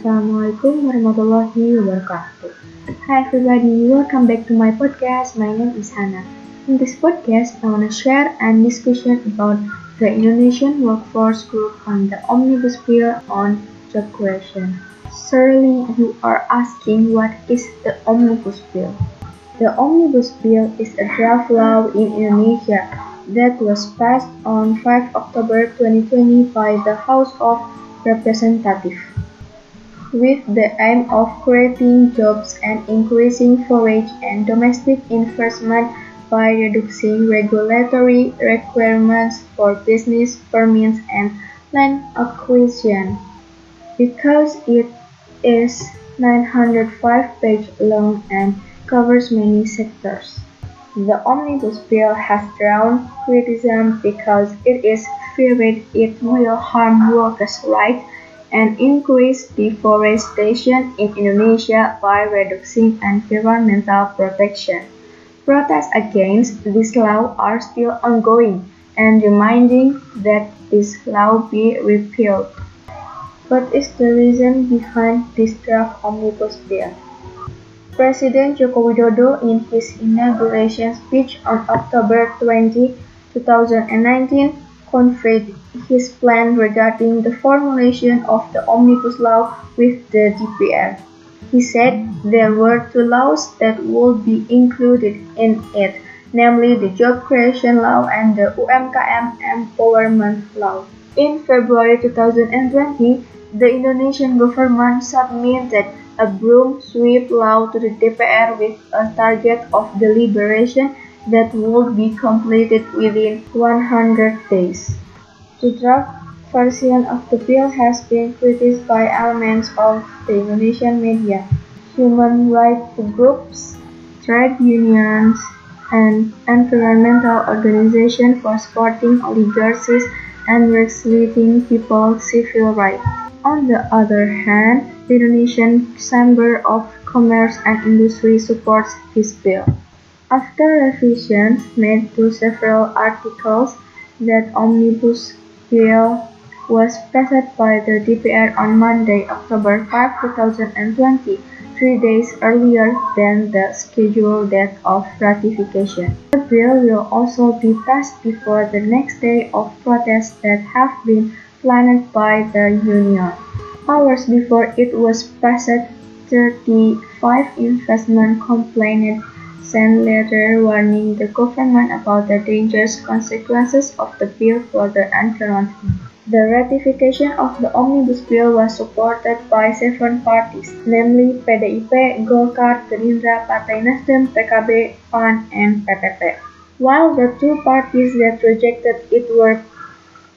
Assalamualaikum warahmatullahi wabarakatuh. Hi everybody, welcome back to my podcast. My name is Hana. In this podcast, I want to share and discussion about the Indonesian workforce group on the Omnibus Bill on job creation. Surely you are asking what is the Omnibus Bill? The Omnibus Bill is a draft law in Indonesia that was passed on 5 October 2020 by the House of Representatives with the aim of creating jobs and increasing forage and domestic investment by reducing regulatory requirements for business permits and land acquisition. Because it is 905 pages long and covers many sectors. The Omnibus Bill has drawn criticism because it is feared it will harm workers' rights and increase deforestation in Indonesia by reducing environmental protection. Protests against this law are still ongoing and demanding that this law be repealed. What is the reason behind this draft omnibus bill? President Joko Widodo in his inauguration speech on October 20, 2019 conveyed his plan regarding the formulation of the Omnibus Law with the DPR. He said there were two laws that would be included in it, namely the Job Creation Law and the UMKM Empowerment Law. In February 2020, the Indonesian government submitted a broom sweep law to the DPR with a target of deliberation that would be completed within 100 days. The draft version of the bill has been criticized by elements of the Indonesian media, human rights groups, trade unions, and environmental organizations for supporting oligarchies and restricting people's civil rights. On the other hand, the Indonesian Chamber of Commerce and Industry supports this bill. After revisions made to several articles, that omnibus bill was passed by the DPR on Monday, October 5, 2020, three days earlier than the scheduled date of ratification. The bill will also be passed before the next day of protests that have been planned by the union. Hours before it was passed, 35 investment complained sent letter warning the government about the dangerous consequences of the bill for the environment. The ratification of the Omnibus Bill was supported by seven parties, namely PDIP, Golkar, Gerindra, Partai Nasdem, PKB, PAN, and PPP. While the two parties that rejected it were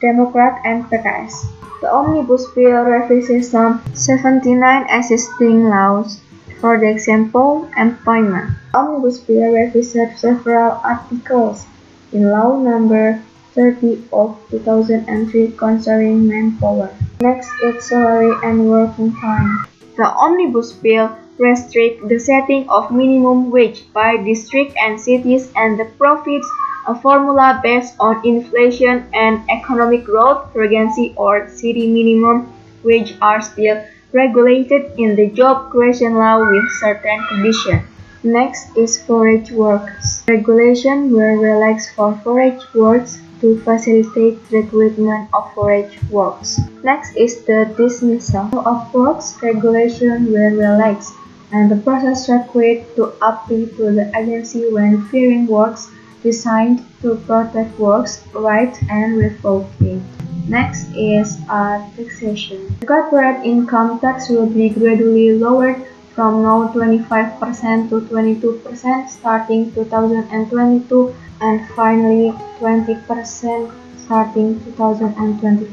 Democrat and PKS. The Omnibus Bill revises some 79 existing laws for the example, employment. Omnibus Bill revised several articles in Law Number 30 of 2003 concerning manpower. Next is salary and working time. The Omnibus Bill restricts the setting of minimum wage by district and cities and the profits a formula based on inflation and economic growth, frequency or city minimum wage are still regulated in the job creation law with certain conditions. Next is forage workers. Regulation were relaxed for forage works to facilitate recruitment of forage workers. Next is the dismissal of works. Regulation were relaxed and the process required to appeal to the agency when fearing works designed to protect works' rights and revocate. Next is uh, taxation. The corporate income tax will be gradually lowered from now 25% to 22% starting 2022 and finally 20% starting 2025.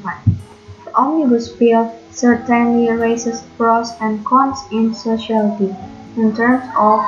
The Omnibus Bill certainly raises pros and cons in society in terms of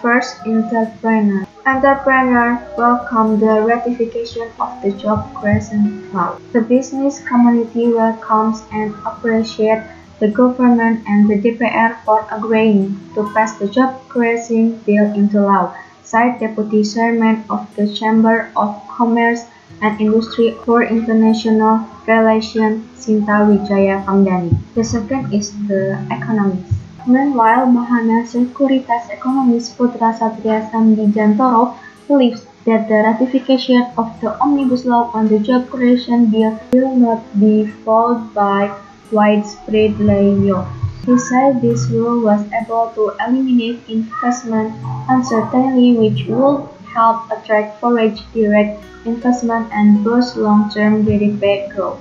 first entrepreneur. Entrepreneurs welcome the ratification of the Job Creation Law. The business community welcomes and appreciates the government and the DPR for agreeing to pass the Job Creation Bill into law, said Deputy Chairman of the Chamber of Commerce and Industry for International Relations Shinta Widjaja Kamdani. The second is the economics. Meanwhile, Bahana Sekuritas economist Putra Satria Sambijantoro believes that the ratification of the Omnibus Law on the Job Creation Bill will not be followed by widespread layoffs. He said this rule was able to eliminate investment uncertainty which would help attract foreign direct investment and boost long-term GDP growth.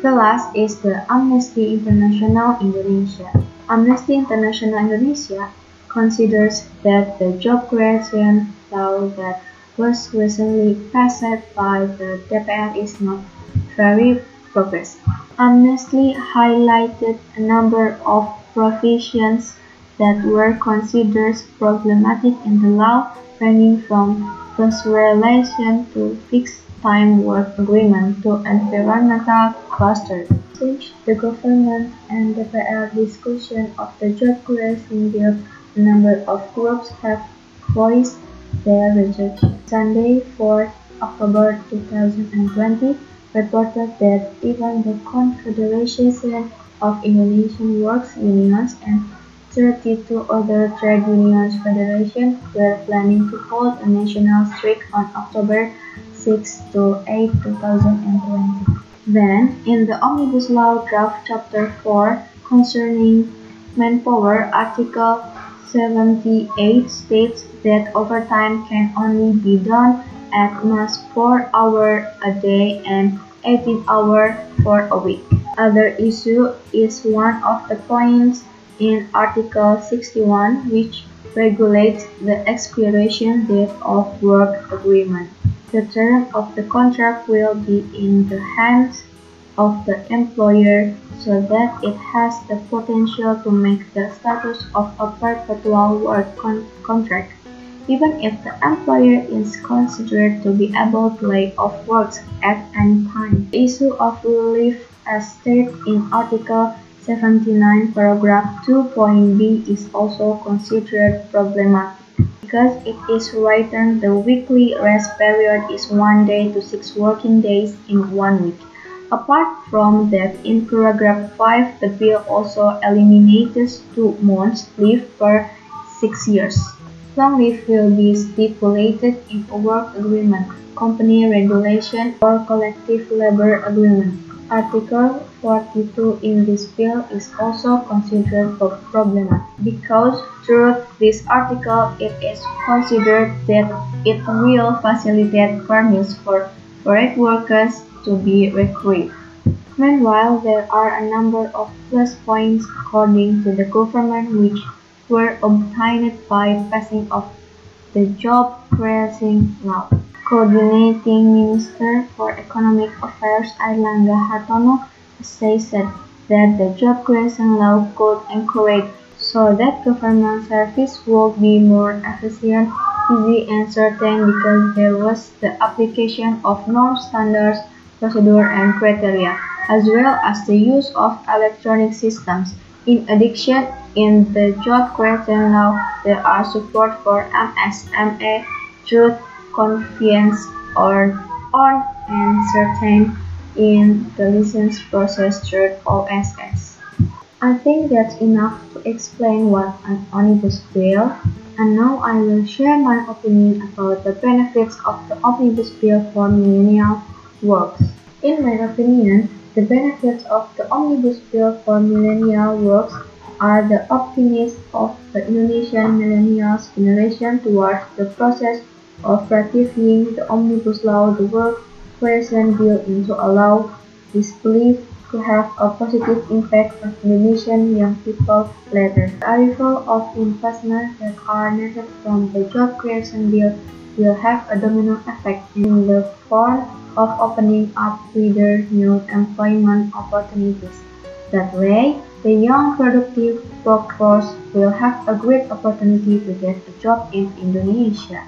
The last is the Amnesty International Indonesia. Amnesty International Indonesia considers that the job creation law that was recently passed by the DPR is not very progressive. Amnesty highlighted a number of provisions that were considered problematic in the law, ranging from relation to fixed-time work agreement to environmental clusters. Since the government and the DPR discussion of the job creation bill, a number of groups have voiced their rejection. Sunday, 4 October 2020, reported that even the Confederation of Indonesian Works Unions and 32 other trade unions federations were planning to hold a national strike on October 6 to 8, 2020. Then, in the Omnibus Law Draft Chapter 4 concerning manpower, Article 78 states that overtime can only be done at most 4 hours a day and 18 hours for a week. Other issue is one of the points in Article 61 which regulates the expiration date of work agreement. The term of the contract will be in the hands of the employer so that it has the potential to make the status of a perpetual work con contract, even if the employer is considered to be able to lay off works at any time. The issue of leave as stated in Article 79 paragraph 2.b is also considered problematic because it is written the weekly rest period is one day to six working days in one week. Apart from that, in paragraph 5, the bill also eliminates two months leave per six years. Long leave will be stipulated in a work agreement, company regulation, or collective labor agreement. Article 42 in this bill is also considered problematic because through this article it is considered that it will facilitate permits for foreign workers to be recruited. Meanwhile, there are a number of plus points according to the government which were obtained by passing of the job creation law. Coordinating Minister for Economic Affairs Airlangga Hartarto said that the job creation law could encourage so that government service would be more efficient, easy and certain because there was the application of norm standards, procedure and criteria, as well as the use of electronic systems. In addition, in the job creation law, there are support for MSME, truth, convenience, or on and certain in the license process through OSS. I think that's enough to explain what an omnibus bill, and now I will share my opinion about the benefits of the omnibus bill for millennial works. In my opinion, the benefits of the omnibus bill for millennial works are the optimism of the Indonesian millennials generation towards the process of ratifying the omnibus law, the work creation bill into a law is believed to have a positive impact on Indonesian young people later. The arrival of investments that are needed from the job creation bill will have a domino effect in the form of opening up wider new employment opportunities. That way, the young productive workforce will have a great opportunity to get a job in Indonesia.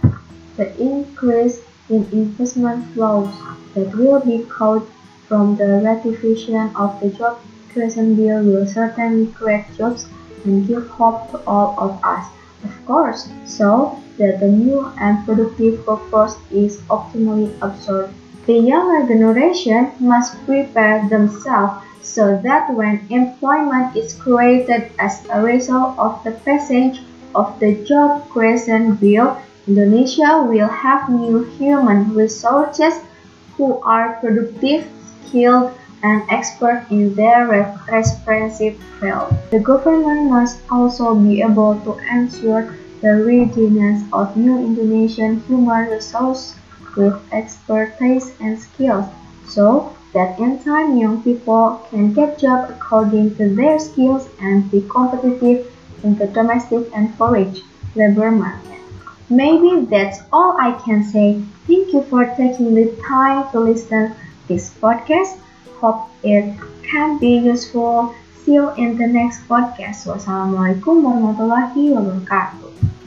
The increase in investment flows that will be caught from the ratification of the job creation bill will certainly create jobs and give hope to all of us. Of course, so that the new and productive workforce is optimally absorbed The younger generation must prepare themselves so that when employment is created as a result of the passage of the Job Creation Bill, Indonesia will have new human resources who are productive, skilled, and expert in their respective field. The government must also be able to ensure the readiness of new Indonesian human resources with expertise and skills, so that in time young people can get jobs according to their skills and be competitive in the domestic and foreign labor market. Maybe that's all I can say. Thank you for taking the time to listen this podcast. Hope it can be useful. See you in the next podcast. Wassalamualaikum warahmatullahi wabarakatuh.